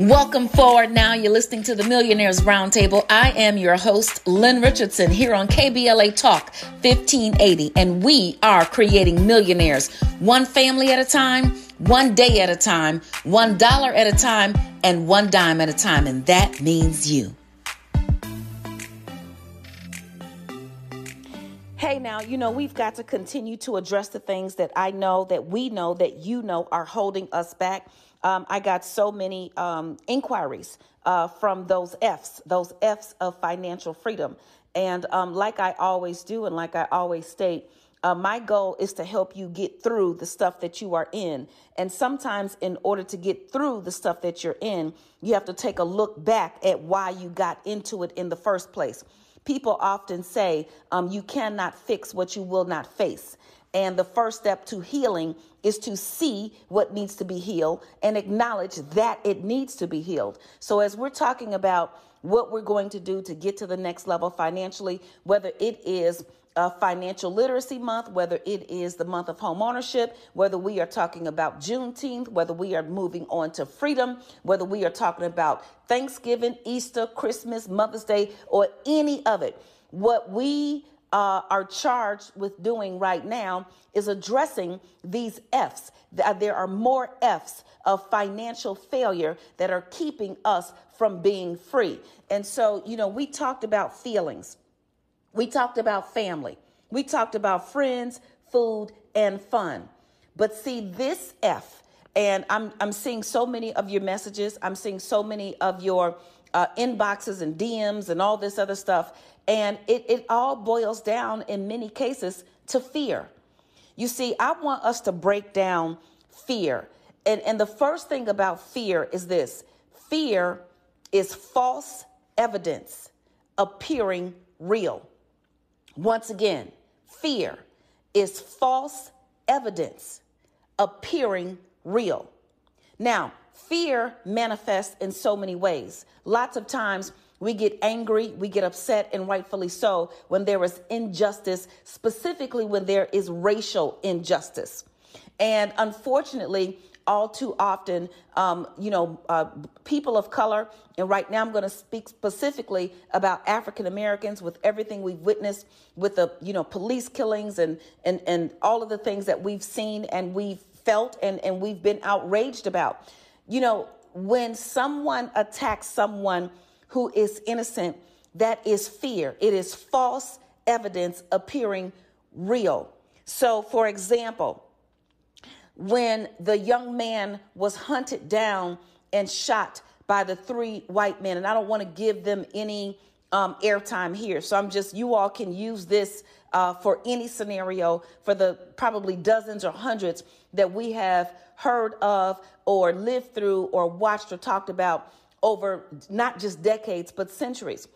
Welcome forward now. You're listening to the Millionaires Roundtable. I am your host, Lynn Richardson, here on KBLA Talk 1580, and we are creating millionaires one family at a time, one day at a time, one dollar at a time, and one dime at a time. And that means you. Hey, now, you know, we've got to continue to address the things that I know, that we know, that you know are holding us back. Um, I got so many um, inquiries uh, from those F's, those F's of financial freedom. And um, like I always do, and like I always state, uh, my goal is to help you get through the stuff that you are in. And sometimes, in order to get through the stuff that you're in, you have to take a look back at why you got into it in the first place. People often say um, you cannot fix what you will not face. And the first step to healing is to see what needs to be healed and acknowledge that it needs to be healed. So, as we're talking about what we're going to do to get to the next level financially, whether it is a financial literacy month, whether it is the month of home ownership, whether we are talking about Juneteenth, whether we are moving on to freedom, whether we are talking about Thanksgiving, Easter, Christmas, Mother's Day, or any of it. What we uh, are charged with doing right now is addressing these F's. Uh, there are more F's of financial failure that are keeping us from being free. And so, you know, we talked about feelings, we talked about family, we talked about friends, food, and fun. But see, this F, and I'm, I'm seeing so many of your messages, I'm seeing so many of your uh, inboxes and DMs and all this other stuff. And it, it all boils down in many cases to fear. You see, I want us to break down fear. And, and the first thing about fear is this fear is false evidence appearing real. Once again, fear is false evidence appearing real. Now, fear manifests in so many ways. Lots of times we get angry, we get upset, and rightfully so, when there is injustice, specifically when there is racial injustice. And unfortunately, all too often, um, you know, uh, people of color, and right now I'm going to speak specifically about African Americans with everything we've witnessed with the, you know, police killings and, and, and all of the things that we've seen and we've felt and, and we've been outraged about. You know, when someone attacks someone who is innocent, that is fear. It is false evidence appearing real. So, for example, when the young man was hunted down and shot by the three white men, and I don't want to give them any um, airtime here. So I'm just, you all can use this uh, for any scenario for the probably dozens or hundreds that we have heard of or lived through or watched or talked about over not just decades, but centuries.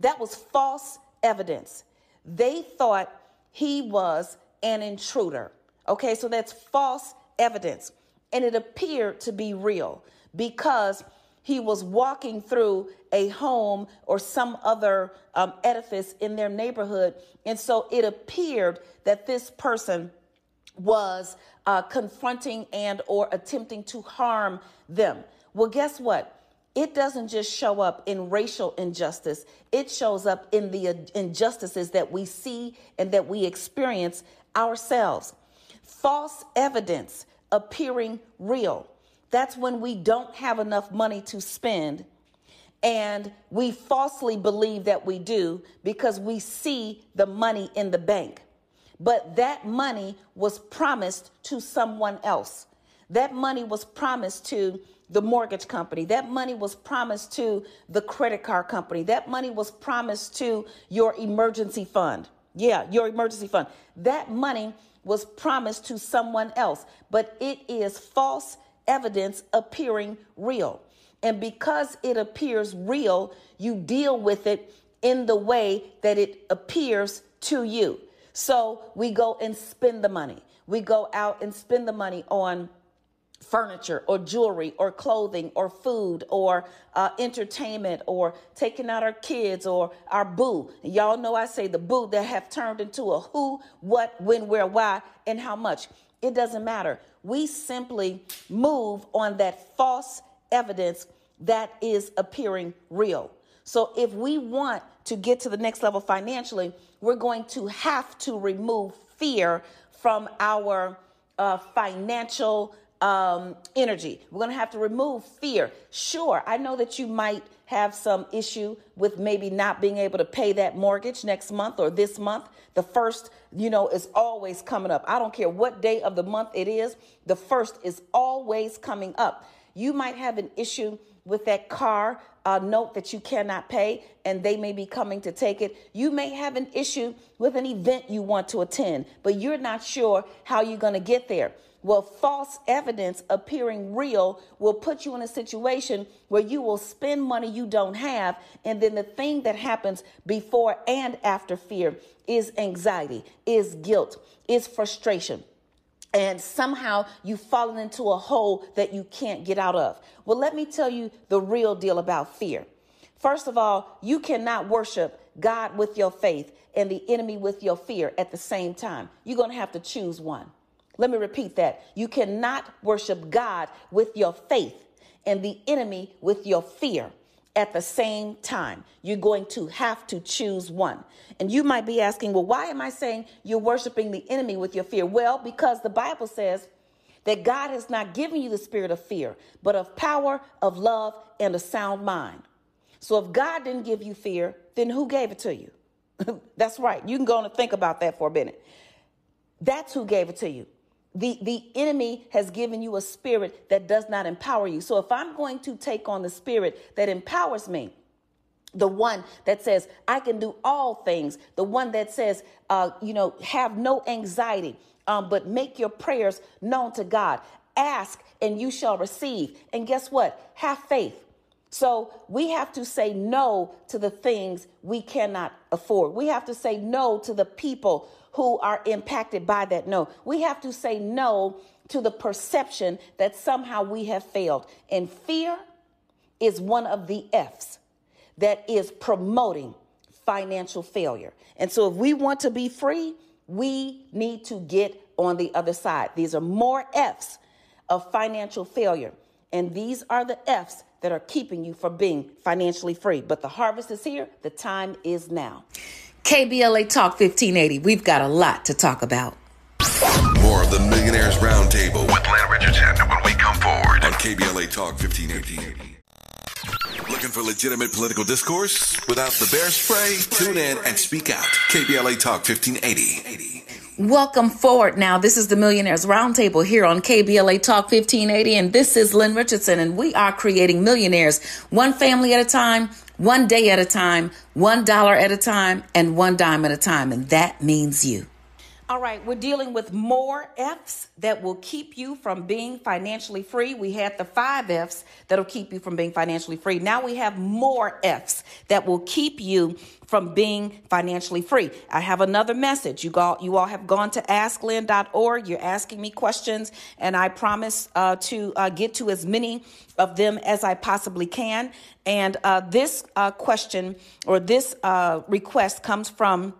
That was false evidence. They thought he was an intruder. Okay, so that's false evidence. And it appeared to be real because he was walking through a home or some other um, edifice in their neighborhood. And so it appeared that this person was uh, confronting and or attempting to harm them. Well, guess what? It doesn't just show up in racial injustice, it shows up in the injustices that we see and that we experience ourselves. False evidence appearing real. That's when we don't have enough money to spend and we falsely believe that we do because we see the money in the bank. But that money was promised to someone else. That money was promised to the mortgage company. That money was promised to the credit card company. That money was promised to your emergency fund. Yeah, your emergency fund. That money was promised to someone else, but it is false evidence appearing real. And because it appears real, you deal with it in the way that it appears to you. So we go and spend the money. We go out and spend the money on furniture or jewelry or clothing or food or uh, entertainment or taking out our kids or our boo. Y'all know I say the boo that have turned into a who, what, when, where, why, and how much. It doesn't matter. We simply move on that false evidence that is appearing real. So if we want to get to the next level financially, we're going to have to remove fear from our uh, financial um, energy. We're going to have to remove fear. Sure, I know that you might have some issue with maybe not being able to pay that mortgage next month or this month. The first, you know, is always coming up. I don't care what day of the month it is, the first is always coming up. You might have an issue with that car uh, note that you cannot pay and they may be coming to take it. You may have an issue with an event you want to attend, but you're not sure how you're going to get there. Well, false evidence appearing real will put you in a situation where you will spend money you don't have. And then the thing that happens before and after fear is anxiety, is guilt, is frustration and somehow you've fallen into a hole that you can't get out of. Well, let me tell you the real deal about fear. First of all, you cannot worship God with your faith and the enemy with your fear at the same time. You're going to have to choose one. Let me repeat that. You cannot worship God with your faith and the enemy with your fear at the same time. You're going to have to choose one. And you might be asking, well, why am I saying you're worshiping the enemy with your fear? Well, because the Bible says that God has not given you the spirit of fear, but of power, of love, and a sound mind. So if God didn't give you fear, then who gave it to you? That's right. You can go and think about that for a minute. That's who gave it to you. The, the enemy has given you a spirit that does not empower you. So if I'm going to take on the spirit that empowers me, the one that says I can do all things, the one that says, uh, you know, have no anxiety, um, but make your prayers known to God. Ask and you shall receive. And guess what? Have faith. So we have to say no to the things we cannot afford. We have to say no to the people who are impacted by that no. We have to say no to the perception that somehow we have failed. And fear is one of the F's that is promoting financial failure. And so if we want to be free, we need to get on the other side. These are more F's of financial failure. And these are the F's that are keeping you from being financially free. But the harvest is here, the time is now. KBLA Talk 1580. We've got a lot to talk about. More of the Millionaires Roundtable with Lynn Richardson when we come forward on KBLA Talk 1580. Looking for legitimate political discourse without the bear spray? Tune in and speak out. KBLA Talk 1580. Welcome forward now. This is the Millionaires Roundtable here on KBLA Talk 1580, and this is Lynn Richardson, and we are creating millionaires one family at a time, one day at a time, one dollar at a time, and one dime at a time. And that means you. All right, we're dealing with more F's that will keep you from being financially free. We had the five F's that'll keep you from being financially free. Now we have more F's that will keep you from being financially free. I have another message. You, all, you all have gone to asklynn.org. You're asking me questions, and I promise uh, to uh, get to as many of them as I possibly can. And uh, this uh, question or this uh, request comes from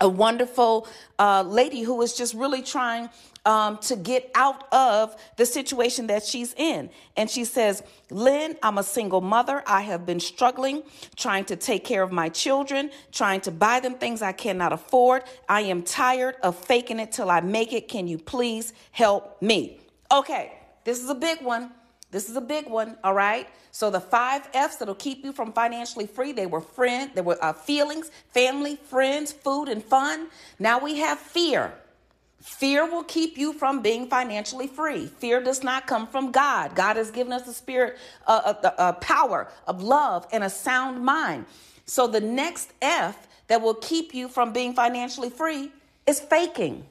a wonderful uh, lady who is just really trying um, to get out of the situation that she's in. And she says, Lynn, I'm a single mother. I have been struggling, trying to take care of my children, trying to buy them things I cannot afford. I am tired of faking it till I make it. Can you please help me? Okay, this is a big one. This is a big one, all right? So the five F's that'll keep you from financially free, they were friend, they were uh, feelings, family, friends, food, and fun. Now we have fear. Fear will keep you from being financially free. Fear does not come from God. God has given us a spirit, a uh, uh, uh, power of love and a sound mind. So the next F that will keep you from being financially free is faking.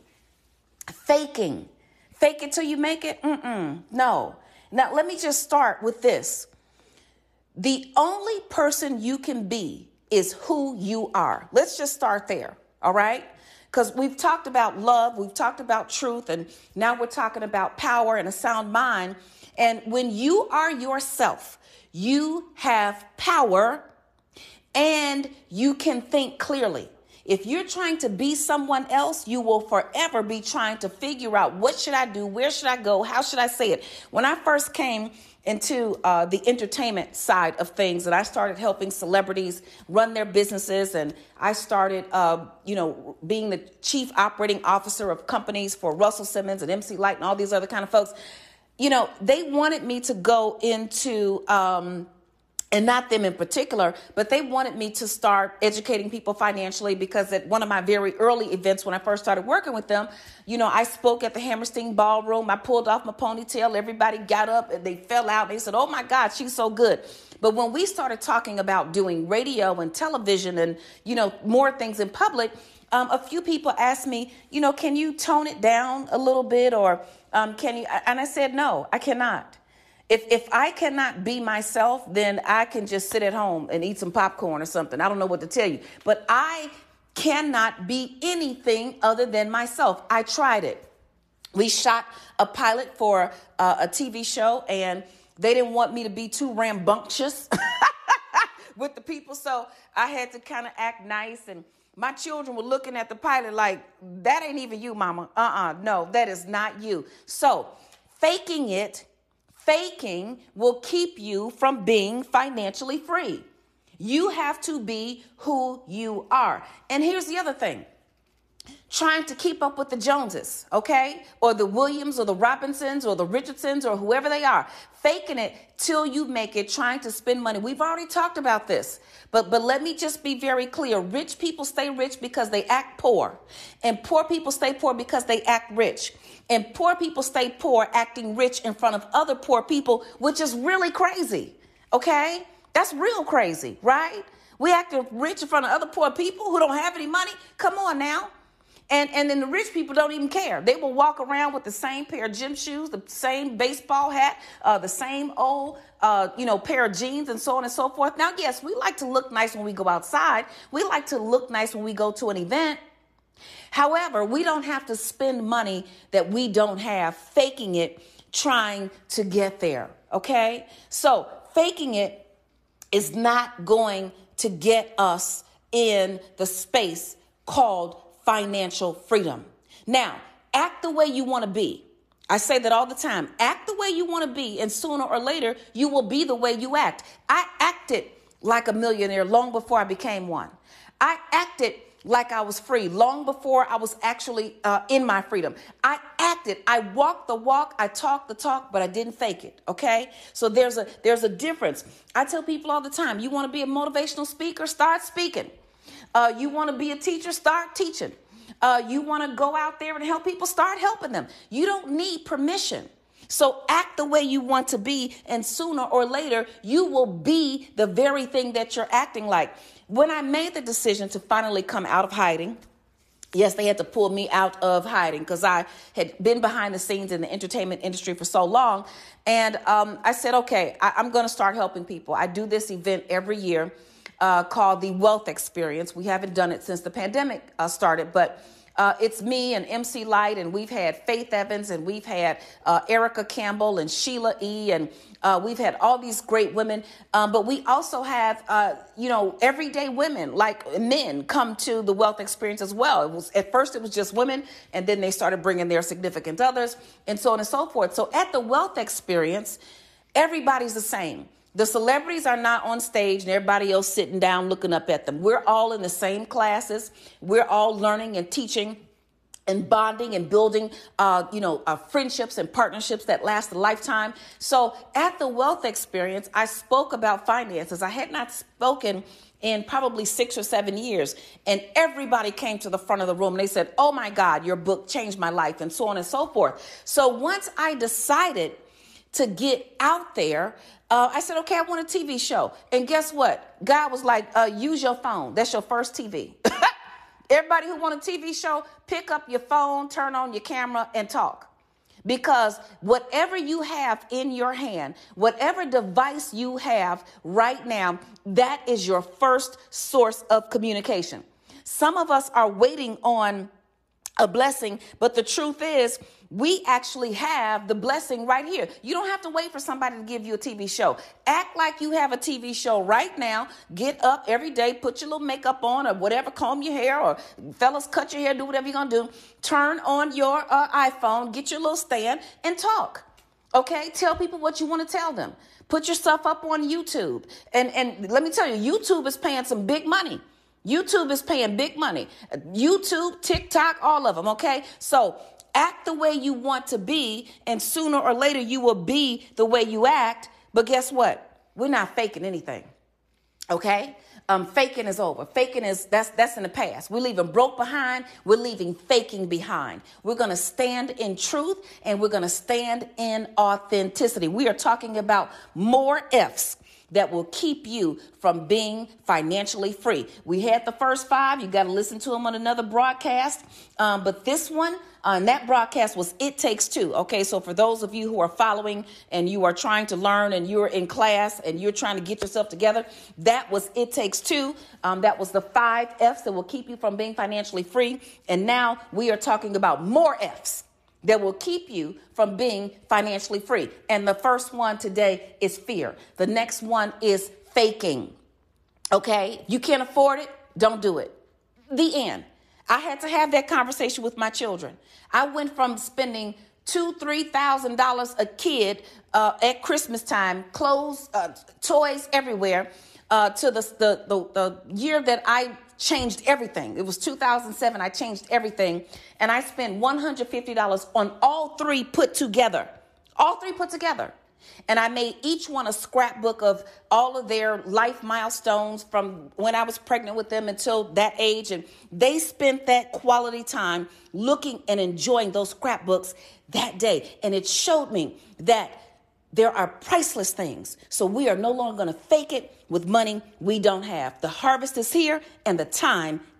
Faking. Fake it till you make it? Mm-mm. No. Now, let me just start with this. The only person you can be is who you are. Let's just start there, all right? Because we've talked about love, we've talked about truth, and now we're talking about power and a sound mind. And when you are yourself, you have power and you can think clearly. If you're trying to be someone else, you will forever be trying to figure out what should I do, where should I go, how should I say it. When I first came into uh, the entertainment side of things and I started helping celebrities run their businesses and I started uh, you know being the chief operating officer of companies for Russell Simmons and MC Lyte and all these other kind of folks you know they wanted me to go into um, and not them in particular, but they wanted me to start educating people financially because at one of my very early events when I first started working with them, you know, I spoke at the Hammerstein Ballroom. I pulled off my ponytail. Everybody got up and they fell out. They said, Oh my God, she's so good. But when we started talking about doing radio and television and, you know, more things in public, um, a few people asked me, you know, can you tone it down a little bit or um, can you? And I said, no, I cannot. If if I cannot be myself, then I can just sit at home and eat some popcorn or something. I don't know what to tell you, but I cannot be anything other than myself. I tried it. We shot a pilot for uh, a TV show, and they didn't want me to be too rambunctious with the people, so I had to kind of act nice and my children were looking at the pilot like, that ain't even you, mama. Uh uh no, that is not you. So, faking it faking will keep you from being financially free. You have to be who you are. And here's the other thing trying to keep up with the Joneses, okay? Or the Williams or the Robinsons or the Richardsons or whoever they are. Faking it till you make it, trying to spend money. We've already talked about this. But but let me just be very clear. Rich people stay rich because they act poor. And poor people stay poor because they act rich. And poor people stay poor acting rich in front of other poor people, which is really crazy. Okay? That's real crazy, right? We acting rich in front of other poor people who don't have any money. Come on now. And, and then the rich people don't even care. They will walk around with the same pair of gym shoes, the same baseball hat, uh, the same old, uh, you know, pair of jeans, and so on and so forth. Now, yes, we like to look nice when we go outside. We like to look nice when we go to an event. However, we don't have to spend money that we don't have, faking it, trying to get there. Okay? So, faking it is not going to get us in the space called financial freedom. Now, act the way you want to be. I say that all the time. Act the way you want to be, and sooner or later, you will be the way you act. I acted like a millionaire long before I became one. I acted like I was free long before I was actually uh, in my freedom. I acted, I walked the walk, I talked the talk, but I didn't fake it. Okay, so there's a there's a difference. I tell people all the time: you want to be a motivational speaker, start speaking. Uh, you want to be a teacher? Start teaching. Uh, you want to go out there and help people? Start helping them. You don't need permission. So act the way you want to be, and sooner or later, you will be the very thing that you're acting like. When I made the decision to finally come out of hiding, yes, they had to pull me out of hiding because I had been behind the scenes in the entertainment industry for so long. And um, I said, okay, I- I'm going to start helping people. I do this event every year uh, called the Wealth Experience. We haven't done it since the pandemic uh, started, but uh, it's me and MC Lyte, and we've had Faith Evans, and we've had uh, Erica Campbell, and Sheila E., and uh, we've had all these great women. Um, but we also have, uh, you know, everyday women, like men, come to the wealth experience as well. It was at first it was just women, and then they started bringing their significant others, and so on and so forth. So at the wealth experience, everybody's the same. The celebrities are not on stage and everybody else sitting down looking up at them. We're all in the same classes. We're all learning and teaching and bonding and building, uh, you know, uh, friendships and partnerships that last a lifetime. So at the wealth experience, I spoke about finances. I had not spoken in probably six or seven years. And everybody came to the front of the room and they said, Oh my God, your book changed my life, and so on and so forth. So once I decided to get out there, uh, I said, okay, I want a TV show. And guess what? God was like, uh, use your phone. That's your first TV. Everybody who want a TV show, pick up your phone, turn on your camera, and talk. Because whatever you have in your hand, whatever device you have right now, that is your first source of communication. Some of us are waiting on a blessing. But the truth is, we actually have the blessing right here. You don't have to wait for somebody to give you a TV show. Act like you have a TV show right now. Get up every day, put your little makeup on or whatever, comb your hair, or fellas, cut your hair, do whatever you're going to do. Turn on your uh, iPhone, get your little stand, and talk. Okay? Tell people what you want to tell them. Put your stuff up on YouTube. And, and let me tell you, YouTube is paying some big money. YouTube is paying big money. YouTube, TikTok, all of them, okay? So act the way you want to be, and sooner or later you will be the way you act. But guess what? We're not faking anything, okay? Um, faking is over. Faking is that's that's in the past. We're leaving broke behind. We're leaving faking behind. We're gonna stand in truth and we're gonna stand in authenticity. We are talking about more F's that will keep you from being financially free. We had the first five. You got to listen to them on another broadcast. Um, but this one, uh, and that broadcast was It Takes Two. Okay, so for those of you who are following and you are trying to learn and you're in class and you're trying to get yourself together, that was It Takes Two. Um, that was the five F's that will keep you from being financially free. And now we are talking about more F's that will keep you from being financially free. And the first one today is fear. The next one is faking. Okay? You can't afford it, don't do it. The end. I had to have that conversation with my children. I went from spending two, three thousand dollars a kid uh, at Christmas time, clothes, uh, toys everywhere, uh, to the, the the the year that I changed everything. It was 2007. I changed everything. And I spent $150 on all three put together. All three put together. And I made each one a scrapbook of all of their life milestones from when I was pregnant with them until that age. And they spent that quality time looking and enjoying those scrapbooks that day. And it showed me that there are priceless things. So we are no longer going to fake it with money we don't have. The harvest is here and the time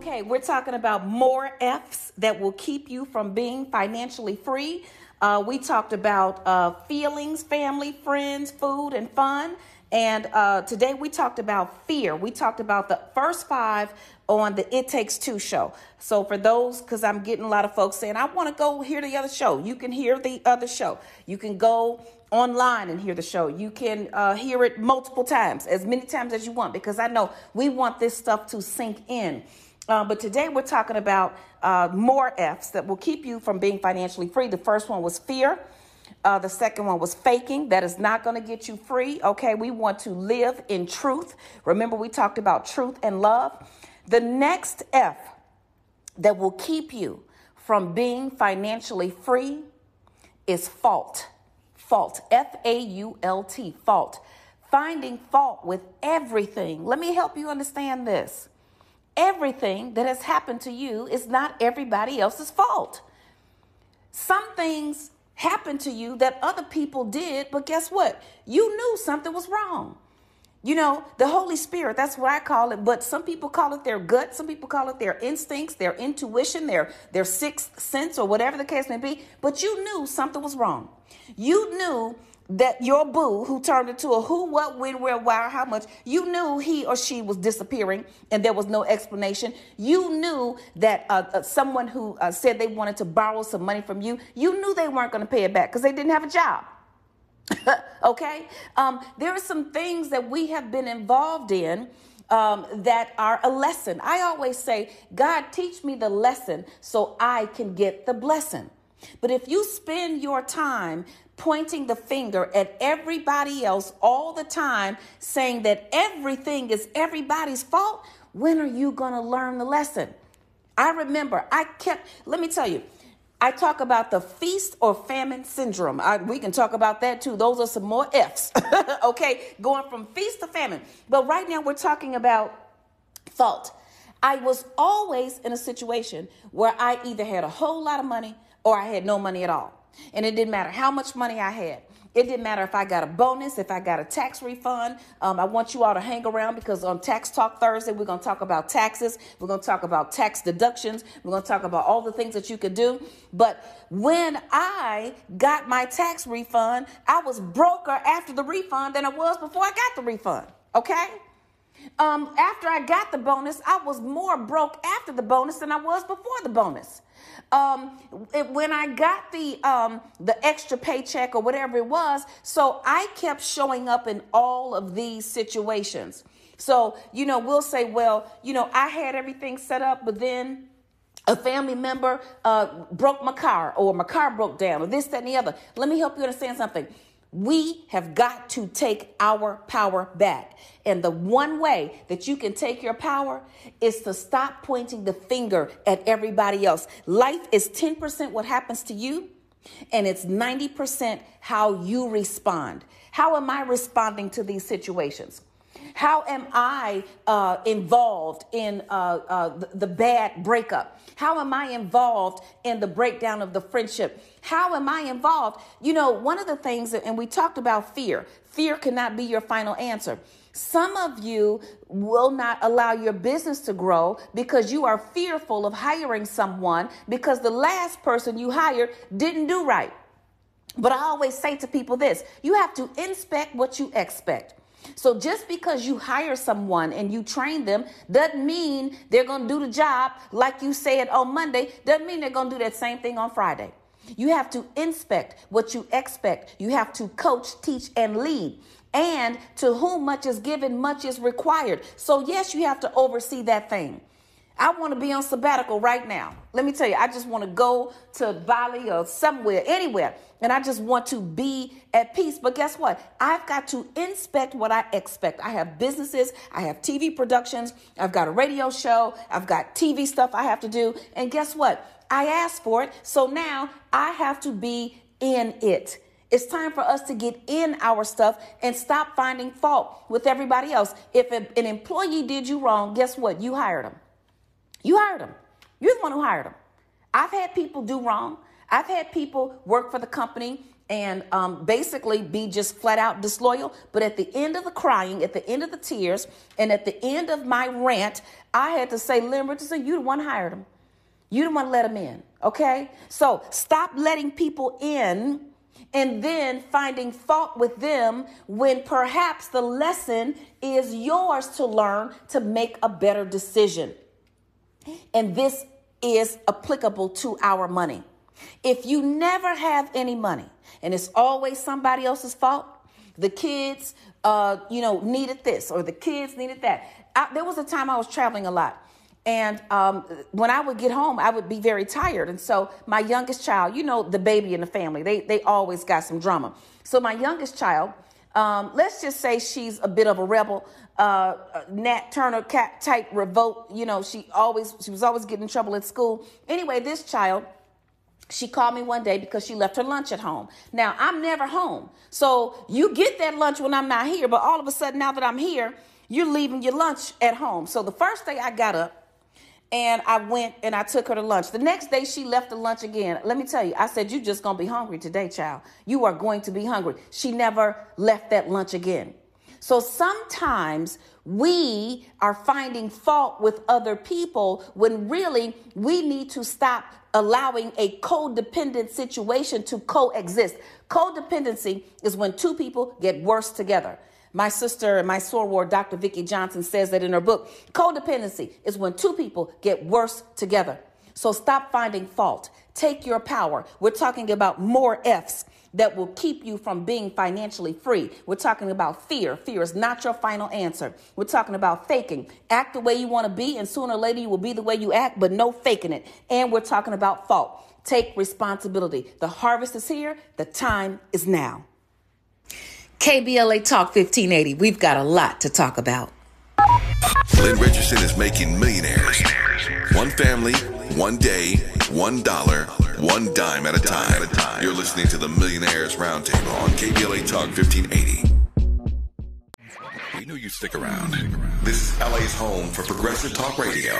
Okay, we're talking about more F's that will keep you from being financially free. Uh, we talked about uh, feelings, family, friends, food, and fun. And uh, today we talked about fear. We talked about the first five on the It Takes Two show. So for those, because I'm getting a lot of folks saying, I want to go hear the other show. You can hear the other show. You can go online and hear the show. You can uh, hear it multiple times, as many times as you want, because I know we want this stuff to sink in. Uh, but today we're talking about uh, more F's that will keep you from being financially free. The first one was fear. Uh, the second one was faking. That is not going to get you free. Okay, we want to live in truth. Remember, we talked about truth and love. The next F that will keep you from being financially free is fault. Fault. F A U L T. Fault. Finding fault with everything. Let me help you understand this everything that has happened to you is not everybody else's fault. Some things happened to you that other people did, but guess what? You knew something was wrong. You know, the Holy Spirit, that's what I call it, but some people call it their gut, some people call it their instincts, their intuition, their their sixth sense or whatever the case may be, but you knew something was wrong. You knew that your boo, who turned into a who, what, when, where, why, how much, you knew he or she was disappearing and there was no explanation. You knew that uh, uh, someone who uh, said they wanted to borrow some money from you, you knew they weren't going to pay it back because they didn't have a job. okay? Um, there are some things that we have been involved in. Um, that are a lesson. I always say, God, teach me the lesson so I can get the blessing. But if you spend your time pointing the finger at everybody else all the time, saying that everything is everybody's fault, when are you going to learn the lesson? I remember I kept, let me tell you, I talk about the feast or famine syndrome. I, we can talk about that too. Those are some more F's. okay, going from feast to famine. But right now we're talking about fault. I was always in a situation where I either had a whole lot of money or I had no money at all. And it didn't matter how much money I had. It didn't matter if I got a bonus, if I got a tax refund. Um, I want you all to hang around because on Tax Talk Thursday, we're going to talk about taxes. We're going to talk about tax deductions. We're going to talk about all the things that you could do. But when I got my tax refund, I was broker after the refund than I was before I got the refund. Okay? Um, after I got the bonus, I was more broke after the bonus than I was before the bonus. Um, it, when I got the um, the extra paycheck or whatever it was, so I kept showing up in all of these situations. So you know, we'll say, well, you know, I had everything set up, but then a family member uh, broke my car, or my car broke down, or this, that, and the other. Let me help you understand something. We have got to take our power back. And the one way that you can take your power is to stop pointing the finger at everybody else. Life is 10% what happens to you, and it's 90% how you respond. How am I responding to these situations? How am I uh, involved in uh, uh, the, the bad breakup? How am I involved in the breakdown of the friendship? How am I involved? You know, one of the things, and we talked about fear, fear cannot be your final answer. Some of you will not allow your business to grow because you are fearful of hiring someone because the last person you hired didn't do right. But I always say to people this you have to inspect what you expect. So just because you hire someone and you train them doesn't mean they're going to do the job like you said on Monday, doesn't mean they're going to do that same thing on Friday. You have to inspect what you expect. You have to coach, teach, and lead. And to whom much is given, much is required. So, yes, you have to oversee that thing. I want to be on sabbatical right now. Let me tell you, I just want to go to Bali or somewhere, anywhere, and I just want to be at peace. But guess what? I've got to inspect what I expect. I have businesses, I have TV productions, I've got a radio show, I've got TV stuff I have to do. And guess what? I asked for it, so now I have to be in it. It's time for us to get in our stuff and stop finding fault with everybody else. If an employee did you wrong, guess what? You hired them. You hired them. You're the one who hired them. I've had people do wrong. I've had people work for the company and um, basically be just flat out disloyal. But at the end of the crying, at the end of the tears, and at the end of my rant, I had to say, Lynn Richardson, you the one who hired him. You the one let him in. Okay? So stop letting people in and then finding fault with them when perhaps the lesson is yours to learn to make a better decision. And this is applicable to our money. If you never have any money and it's always somebody else's fault, the kids, uh, you know, needed this or the kids needed that. I, there was a time I was traveling a lot. And um, when I would get home, I would be very tired. And so my youngest child, you know, the baby in the family, they, they always got some drama. So my youngest child, um, let's just say she's a bit of a rebel, uh, Nat Turner type revolt. You know, she always she was always getting in trouble at school. Anyway, this child. She called me one day because she left her lunch at home. Now, I'm never home. So you get that lunch when I'm not here, but all of a sudden, now that I'm here, you're leaving your lunch at home. So the first day I got up, and I went and I took her to lunch. The next day she left the lunch again. Let me tell you, I said, You're just gonna be hungry today, child. You are going to be hungry. She never left that lunch again. So sometimes we are finding fault with other people when really we need to stop allowing a codependent situation to coexist. Codependency is when two people get worse together. My sister and my soror, Dr. Vicki Johnson, says that in her book. Codependency is when two people get worse together. So stop finding fault. Take your power. We're talking about more F's that will keep you from being financially free. We're talking about fear. Fear is not your final answer. We're talking about faking. Act the way you want to be, and sooner or later you will be the way you act, but no faking it. And we're talking about fault. Take responsibility. The harvest is here, the time is now. KBLA Talk 1580. We've got a lot to talk about. Lynn Richardson is making millionaires. One family, one day, one dollar, one dime at a time. You're listening to the Millionaires Roundtable on KBLA Talk 1580 We knew you'd stick around. This is LA's home for progressive talk radio.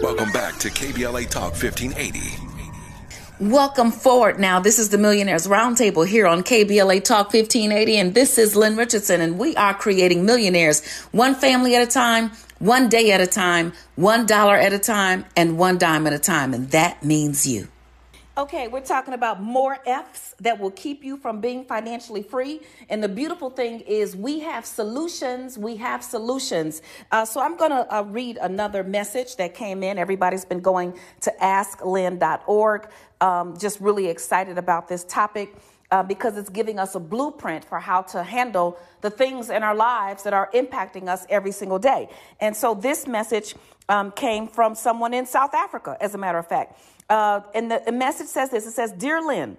Welcome back to KBLA Talk 1580. Welcome forward now. This is the Millionaires Roundtable here on KBLA Talk 1580, and this is Lynn Richardson, and we are creating millionaires one family at a time, one day at a time, one dollar at a time, and one dime at a time, and that means you. Okay, we're talking about more F's that will keep you from being financially free. And the beautiful thing is, we have solutions. We have solutions. Uh, so I'm going to uh, read another message that came in. Everybody's been going to asklynn.org. Um, just really excited about this topic. Uh, because it's giving us a blueprint for how to handle the things in our lives that are impacting us every single day. And so this message um, came from someone in South Africa, as a matter of fact. Uh, and the, the message says this it says, Dear Lynn,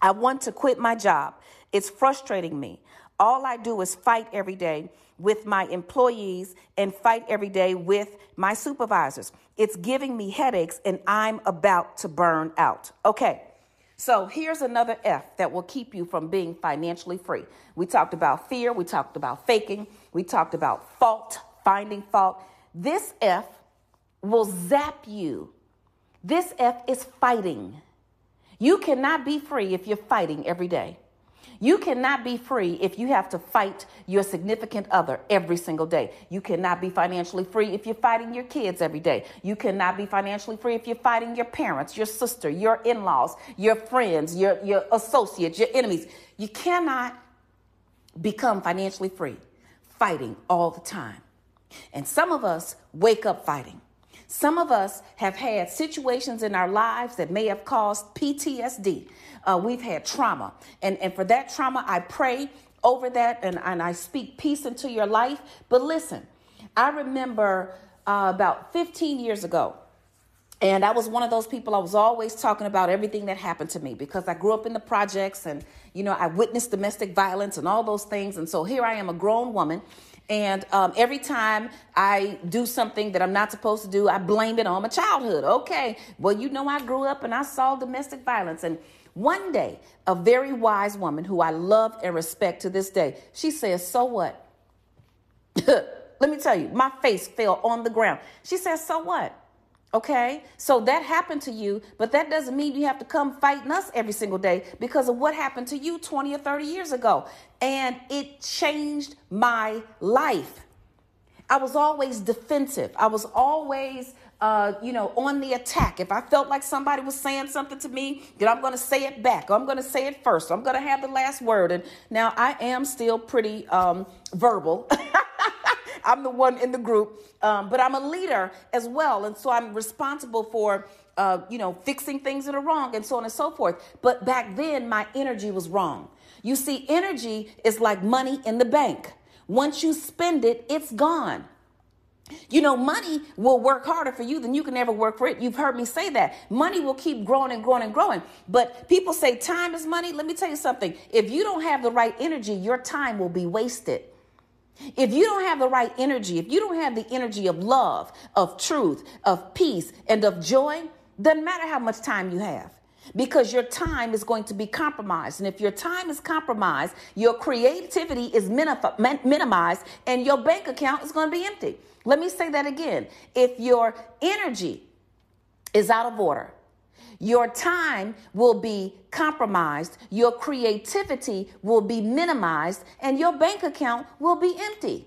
I want to quit my job. It's frustrating me. All I do is fight every day with my employees and fight every day with my supervisors. It's giving me headaches and I'm about to burn out. Okay. So here's another F that will keep you from being financially free. We talked about fear, we talked about faking, we talked about fault, finding fault. This F will zap you this F is fighting. You cannot be free if you're fighting every day. You cannot be free if you have to fight your significant other every single day. You cannot be financially free if you're fighting your kids every day. You cannot be financially free if you're fighting your parents, your sister, your in laws, your friends, your, your associates, your enemies. You cannot become financially free fighting all the time. And some of us wake up fighting. Some of us have had situations in our lives that may have caused PTSD. Uh, we've had trauma. And, and for that trauma, I pray over that and, and I speak peace into your life. But listen, I remember uh, about 15 years ago, and I was one of those people, I was always talking about everything that happened to me because I grew up in the projects and, you know, I witnessed domestic violence and all those things. And so here I am, a grown woman, and um, every time I do something that I'm not supposed to do, I blame it on my childhood. Okay, well, you know, I grew up and I saw domestic violence. And one day, a very wise woman who I love and respect to this day, she says, So what? Let me tell you, my face fell on the ground. She says, So what? Okay, so that happened to you, but that doesn't mean you have to come fighting us every single day because of what happened to you 20 or 30 years ago. And it changed my life. I was always defensive. I was always, uh, you know, on the attack. If I felt like somebody was saying something to me, then I'm going to say it back. I'm going to say it first. I'm going to have the last word. And now I am still pretty um, verbal. I'm the one in the group, um, but I'm a leader as well. And so I'm responsible for, uh, you know, fixing things that are wrong and so on and so forth. But back then, my energy was wrong. You see, energy is like money in the bank. Once you spend it, it's gone. You know, money will work harder for you than you can ever work for it. You've heard me say that. Money will keep growing and growing and growing. But people say time is money. Let me tell you something. If you don't have the right energy, your time will be wasted. If you don't have the right energy, if you don't have the energy of love, of truth, of peace, and of joy, doesn't matter how much time you have because your time is going to be compromised. And if your time is compromised, your creativity is minimized and your bank account is going to be empty. Let me say that again. If your energy is out of order, your time will be compromised, your creativity will be minimized, and your bank account will be empty.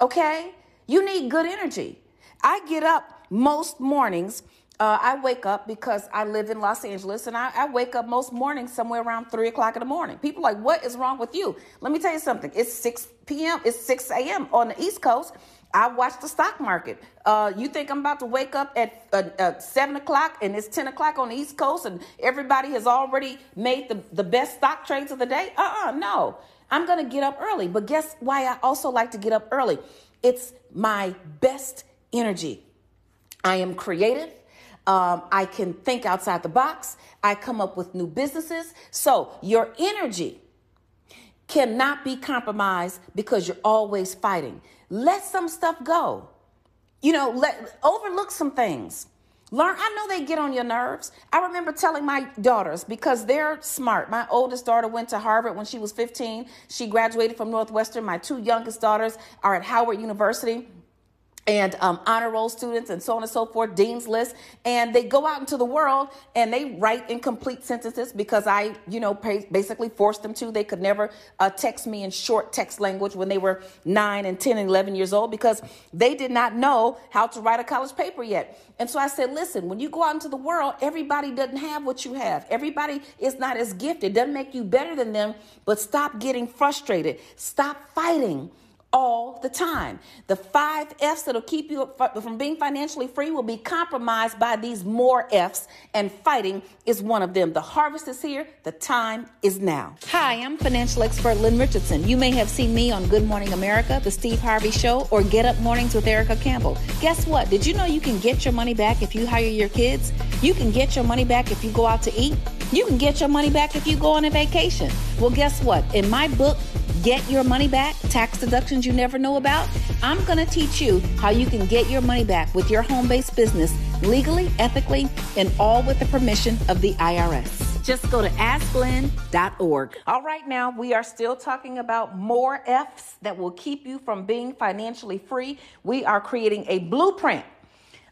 Okay? You need good energy. I get up most mornings. Uh, I wake up because I live in Los Angeles and I, I, wake up most mornings somewhere around 3 o'clock in the morning. People like, what is wrong with you? Let me tell you something. It's 6 p.m., it's 6 a.m. on the East Coast. I watch the stock market. Uh, you think I'm about to wake up at, uh, at, seven o'clock and it's 10 o'clock on the East Coast and everybody has already made the, the best stock trades of the day? Uh uh no. I'm going to get up early. But guess why I also like to get up early? It's my best energy. I am creative. Um, I can think outside the box. I come up with new businesses. So your energy cannot be compromised because you're always fighting. Let some stuff go. You know, let overlook some things. Learn, I know they get on your nerves. I remember telling my daughters because they're smart. My oldest daughter went to Harvard when she was 15. She graduated from Northwestern. My two youngest daughters are at Howard University and um, honor roll students and so on and so forth, dean's list, and they go out into the world and they write incomplete sentences because I, you know, basically forced them to. They could never uh, text me in short text language when they were nine and 10 and 11 years old because they did not know how to write a college paper yet. And so I said, listen, when you go out into the world, everybody doesn't have what you have. Everybody is not as gifted. It doesn't make you better than them, but stop getting frustrated. Stop fighting all the time. The five F's that'll keep you from being financially free will be compromised by these more F's, and fighting is one of them. The harvest is here, the time is now. Hi, I'm financial expert Lynn Richardson. You may have seen me on Good Morning America, The Steve Harvey Show, or Get Up Mornings with Erica Campbell. Guess what? Did you know you can get your money back if you hire your kids? You can get your money back if you go out to eat. You can get your money back if you go on a vacation. Well, guess what? In my book, Get Your Money Back Tax Deductions You Never Know About, I'm going to teach you how you can get your money back with your home based business legally, ethically, and all with the permission of the IRS. Just go to asklynn.org. All right, now we are still talking about more F's that will keep you from being financially free. We are creating a blueprint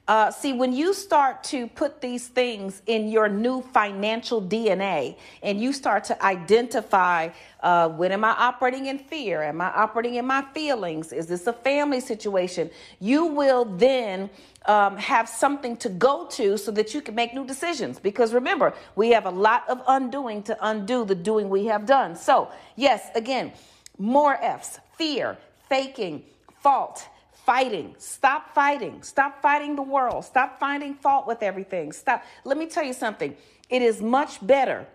uh, see, when you start to put these things in your new financial DNA and you start to identify uh, when am I operating in fear? Am I operating in my feelings? Is this a family situation? You will then um, have something to go to so that you can make new decisions. Because remember, we have a lot of undoing to undo the doing we have done. So, yes, again, more F's fear, faking, fault fighting. Stop fighting. Stop fighting the world. Stop finding fault with everything. Stop. Let me tell you something. It is much better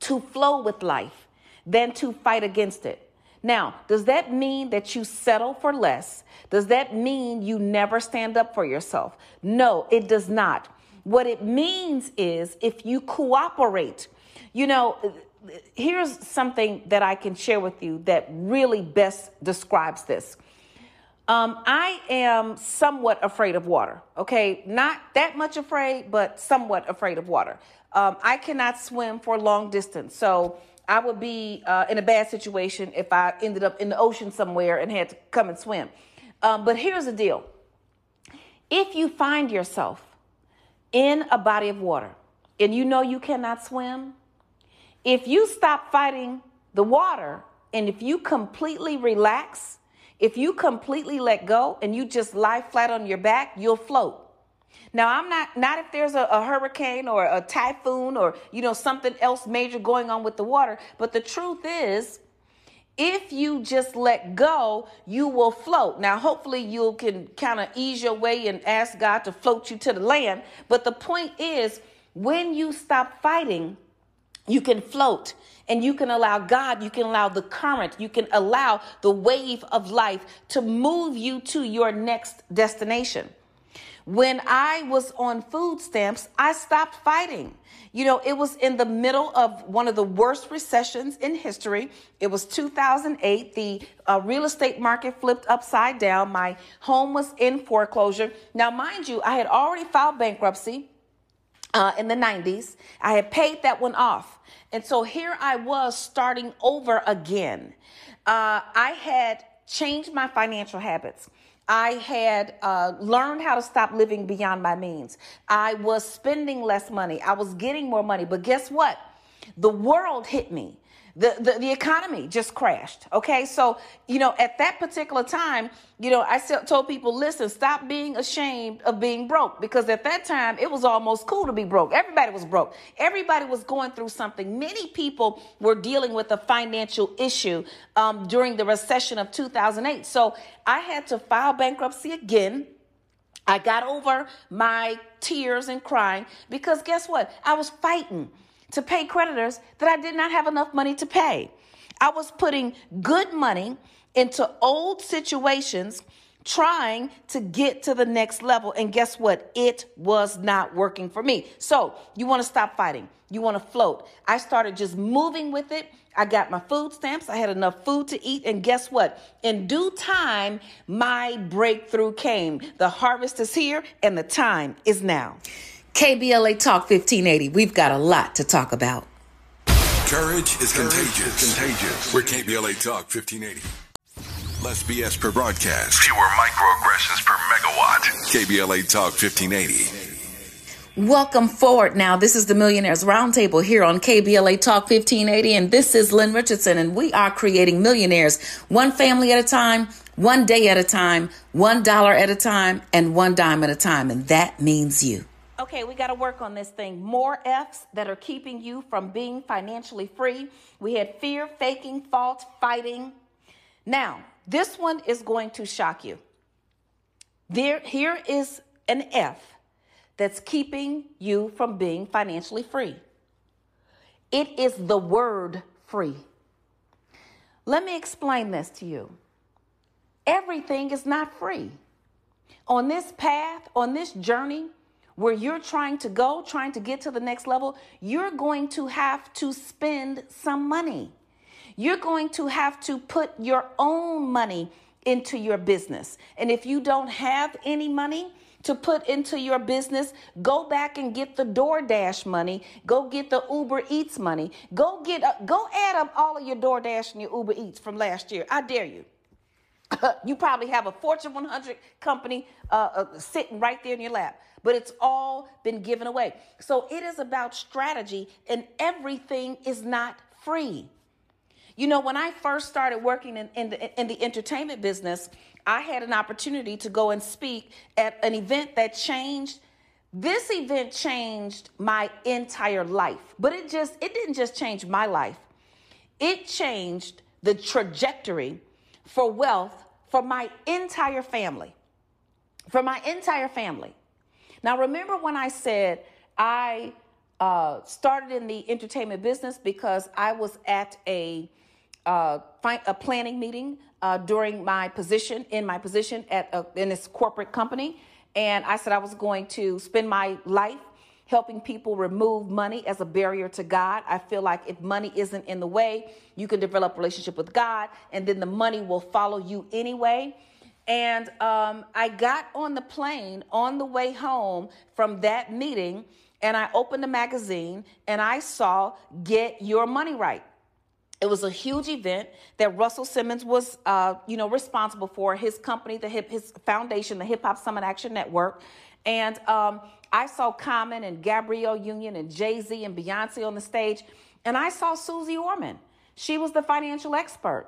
to flow with life than to fight against it. Now, does that mean that you settle for less? Does that mean you never stand up for yourself? No, it does not. What it means is if you cooperate, you know, here's something that I can share with you that really best describes this. Um, I am somewhat afraid of water. Okay, not that much afraid, but somewhat afraid of water. Um, I cannot swim for long distance, so I would be uh, in a bad situation if I ended up in the ocean somewhere and had to come and swim. Um, but here's the deal: if you find yourself in a body of water and you know you cannot swim, if you stop fighting the water and if you completely relax if you completely let go and you just lie flat on your back, you'll float. Now, I'm not not if there's a, a, hurricane or a typhoon or you know something else major going on with the water, but the truth is if you just let go, you will float. Now, hopefully you can kind of ease your way and ask God to float you to the land, but the point is when you stop fighting, you can float and you can allow God, you can allow the current, you can allow the wave of life to move you to your next destination. When I was on food stamps, I stopped fighting. You know, it was in the middle of one of the worst recessions in history. It was 2008. The uh, real estate market flipped upside down. My home was in foreclosure. Now, mind you, I had already filed bankruptcy uh, in the 90s. I had paid that one off. And so here I was starting over again. Uh, I had changed my financial habits. I had uh, learned how to stop living beyond my means. I was spending less money. I was getting more money. But guess what? The world hit me. The, the, economy just crashed. Okay. So, you know, at that particular time, you know, I told people, listen, stop being ashamed of being broke because at that time it was almost cool to be broke. Everybody was broke. Everybody was going through something. Many people were dealing with a financial issue um, during the recession of 2008. So I had to file bankruptcy again. I got over my tears and crying because guess what? I was fighting to pay creditors that I did not have enough money to pay. I was putting good money into old situations trying to get to the next level. And guess what? It was not working for me. So you want to stop fighting. You want to float. I started just moving with it. I got my food stamps. I had enough food to eat. And guess what? In due time, my breakthrough came. The harvest is here and the time is now. KBLA Talk 1580. We've got a lot to talk about. Courage is contagious. contagious. We're KBLA Talk 1580. Less BS per broadcast. Fewer microaggressions per megawatt. KBLA Talk 1580. Welcome forward now. This is the Millionaires Roundtable here on KBLA Talk 1580, and this is Lynn Richardson, and we are creating millionaires one family at a time, one day at a time, one dollar at a time, and one dime at a time, and that means you. Okay, we got to work on this thing. More F's that are keeping you from being financially free. We had fear, faking, fault, fighting. Now, this one is going to shock you. There, here is an F that's keeping you from being financially free. It is the word free. Let me explain this to you. Everything is not free. On this path, on this journey, where you're trying to go, trying to get to the next level, you're going to have to spend some money. You're going to have to put your own money into your business. And if you don't have any money, to put into your business, go back and get the DoorDash money. Go get the Uber Eats money. Go get uh, go add up all of your DoorDash and your Uber Eats from last year. I dare you. you probably have a Fortune 100 company uh, uh, sitting right there in your lap, but it's all been given away. So it is about strategy, and everything is not free. You know, when I first started working in, in, the, in the entertainment business, I had an opportunity to go and speak at an event that changed. This event changed my entire life, but it just, it didn't just change my life. It changed the trajectory for wealth for my entire family. For my entire family. Now, remember when I said I uh, started in the entertainment business because I was at a uh, a planning meeting uh, during my position in my position at a, in this corporate company, and I said I was going to spend my life helping people remove money as a barrier to God. I feel like if money isn't in the way, you can develop a relationship with God, and then the money will follow you anyway. And um, I got on the plane on the way home from that meeting, and I opened the magazine and I saw "Get Your Money Right." It was a huge event that Russell Simmons was, uh, you know, responsible for. His company, the hip, his foundation, the Hip Hop Summit Action Network, and um, I saw Common and Gabrielle Union and Jay Z and Beyonce on the stage, and I saw Susie Orman. She was the financial expert,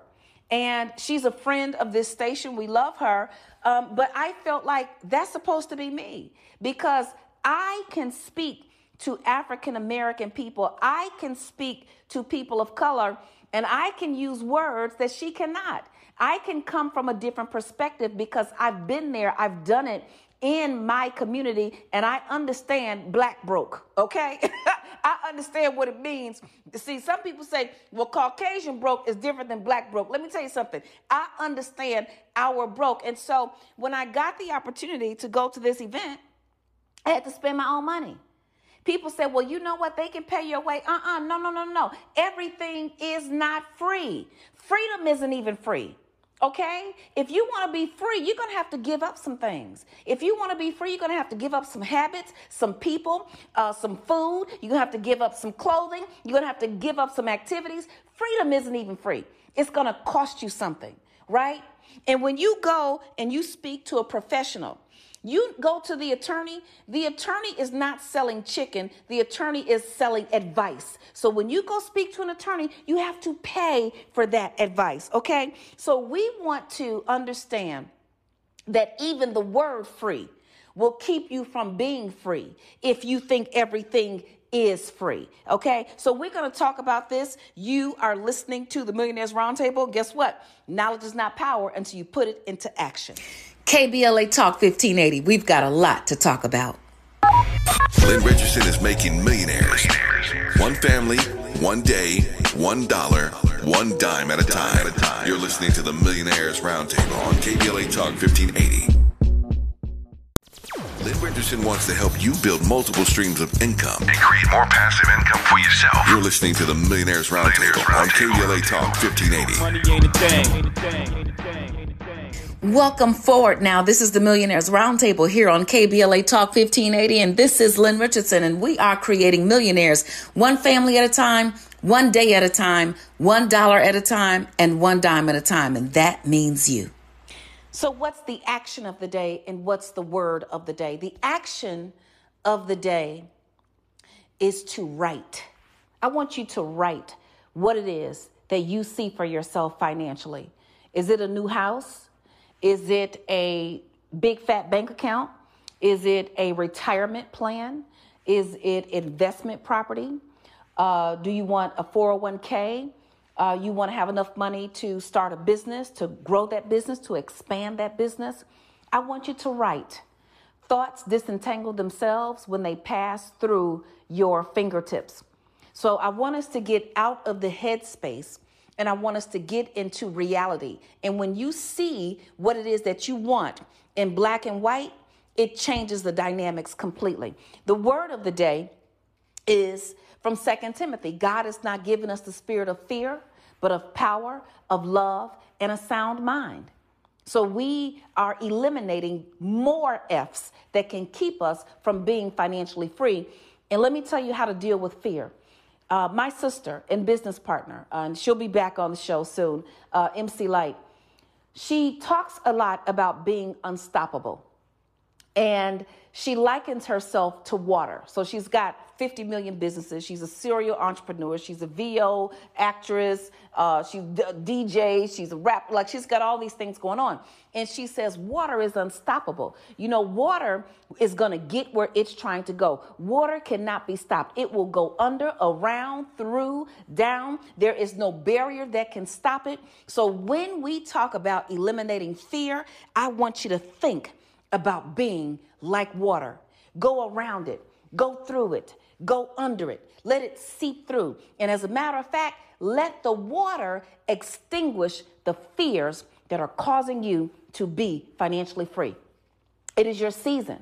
and she's a friend of this station. We love her, um, but I felt like that's supposed to be me because I can speak to African American people. I can speak to people of color and I can use words that she cannot. I can come from a different perspective because I've been there, I've done it in my community, and I understand black broke, okay? I understand what it means. See, some people say, well, Caucasian broke is different than black broke. Let me tell you something. I understand our broke. And so when I got the opportunity to go to this event, I had to spend my own money. People say, well, you know what? They can pay your way. Uh uh no, no, no, no. Everything is not free. Freedom isn't even free. Okay? If you want to be free, you're going to have to give up some things. If you want to be free, you're going to have to give up some habits, some people, uh, some food. You're going to have to give up some clothing. You're going to have to give up some activities. Freedom isn't even free, it's going to cost you something, right? And when you go and you speak to a professional, you go to the attorney, the attorney is not selling chicken, the attorney is selling advice. So when you go speak to an attorney, you have to pay for that advice, okay? So we want to understand that even the word free will keep you from being free if you think everything is free. Okay, so we're going to talk about this. You are listening to the Millionaires Roundtable. Guess what? Knowledge is not power until you put it into action. KBLA Talk 1580. We've got a lot to talk about. Lynn Richardson is making millionaires. One family, one day, one dollar, one dime at a time. You're listening to the Millionaires Roundtable on KBLA Talk 1580. Lynn Richardson wants to help you build multiple streams of income and create more passive income for yourself. You're listening to the Millionaires Roundtable on KBLA Talk 1580. Welcome forward now. This is the Millionaires Roundtable here on KBLA Talk 1580, and this is Lynn Richardson, and we are creating millionaires one family at a time, one day at a time, one dollar at a time, and one dime at a time, and that means you. So, what's the action of the day, and what's the word of the day? The action of the day is to write. I want you to write what it is that you see for yourself financially. Is it a new house? Is it a big fat bank account? Is it a retirement plan? Is it investment property? Uh, do you want a 401k? Uh, you want to have enough money to start a business, to grow that business, to expand that business? I want you to write. Thoughts disentangle themselves when they pass through your fingertips. So I want us to get out of the headspace and I want us to get into reality. And when you see what it is that you want in black and white, it changes the dynamics completely. The word of the day is from Second Timothy. God has not given us the spirit of fear, but of power, of love, and a sound mind. So we are eliminating more F's that can keep us from being financially free. And let me tell you how to deal with fear. Uh, my sister and business partner, uh, and she'll be back on the show soon, uh, MC Lyte, she talks a lot about being unstoppable. And she likens herself to water. So she's got 50 million businesses. She's a serial entrepreneur. She's a VO actress. Uh, she's a DJ. She's a rap. Like she's got all these things going on. And she says water is unstoppable. You know, water is going to get where it's trying to go. Water cannot be stopped. It will go under, around, through, down. There is no barrier that can stop it. So when we talk about eliminating fear, I want you to think about being like water. Go around it, go through it, go under it, let it seep through. And as a matter of fact, let the water extinguish the fears that are causing you to be financially free. It is your season.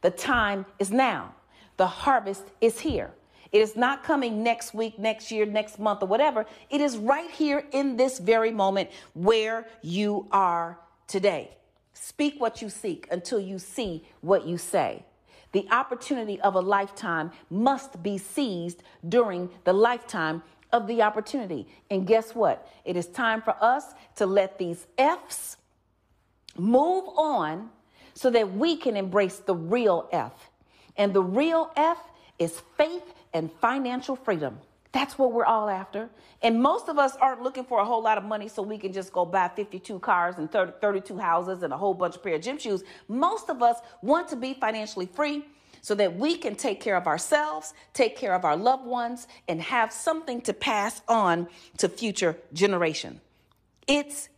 The time is now. The harvest is here. It is not coming next week, next year, next month, or whatever. It is right here in this very moment where you are today. Speak what you seek until you see what you say. The opportunity of a lifetime must be seized during the lifetime of the opportunity. And guess what? It is time for us to let these F's move on so that we can embrace the real F. And the real F is faith and financial freedom. That's what we're all after. And most of us aren't looking for a whole lot of money so we can just go buy 52 cars and 30, 32 houses and a whole bunch of pair of gym shoes. Most of us want to be financially free so that we can take care of ourselves, take care of our loved ones, and have something to pass on to future generation. It's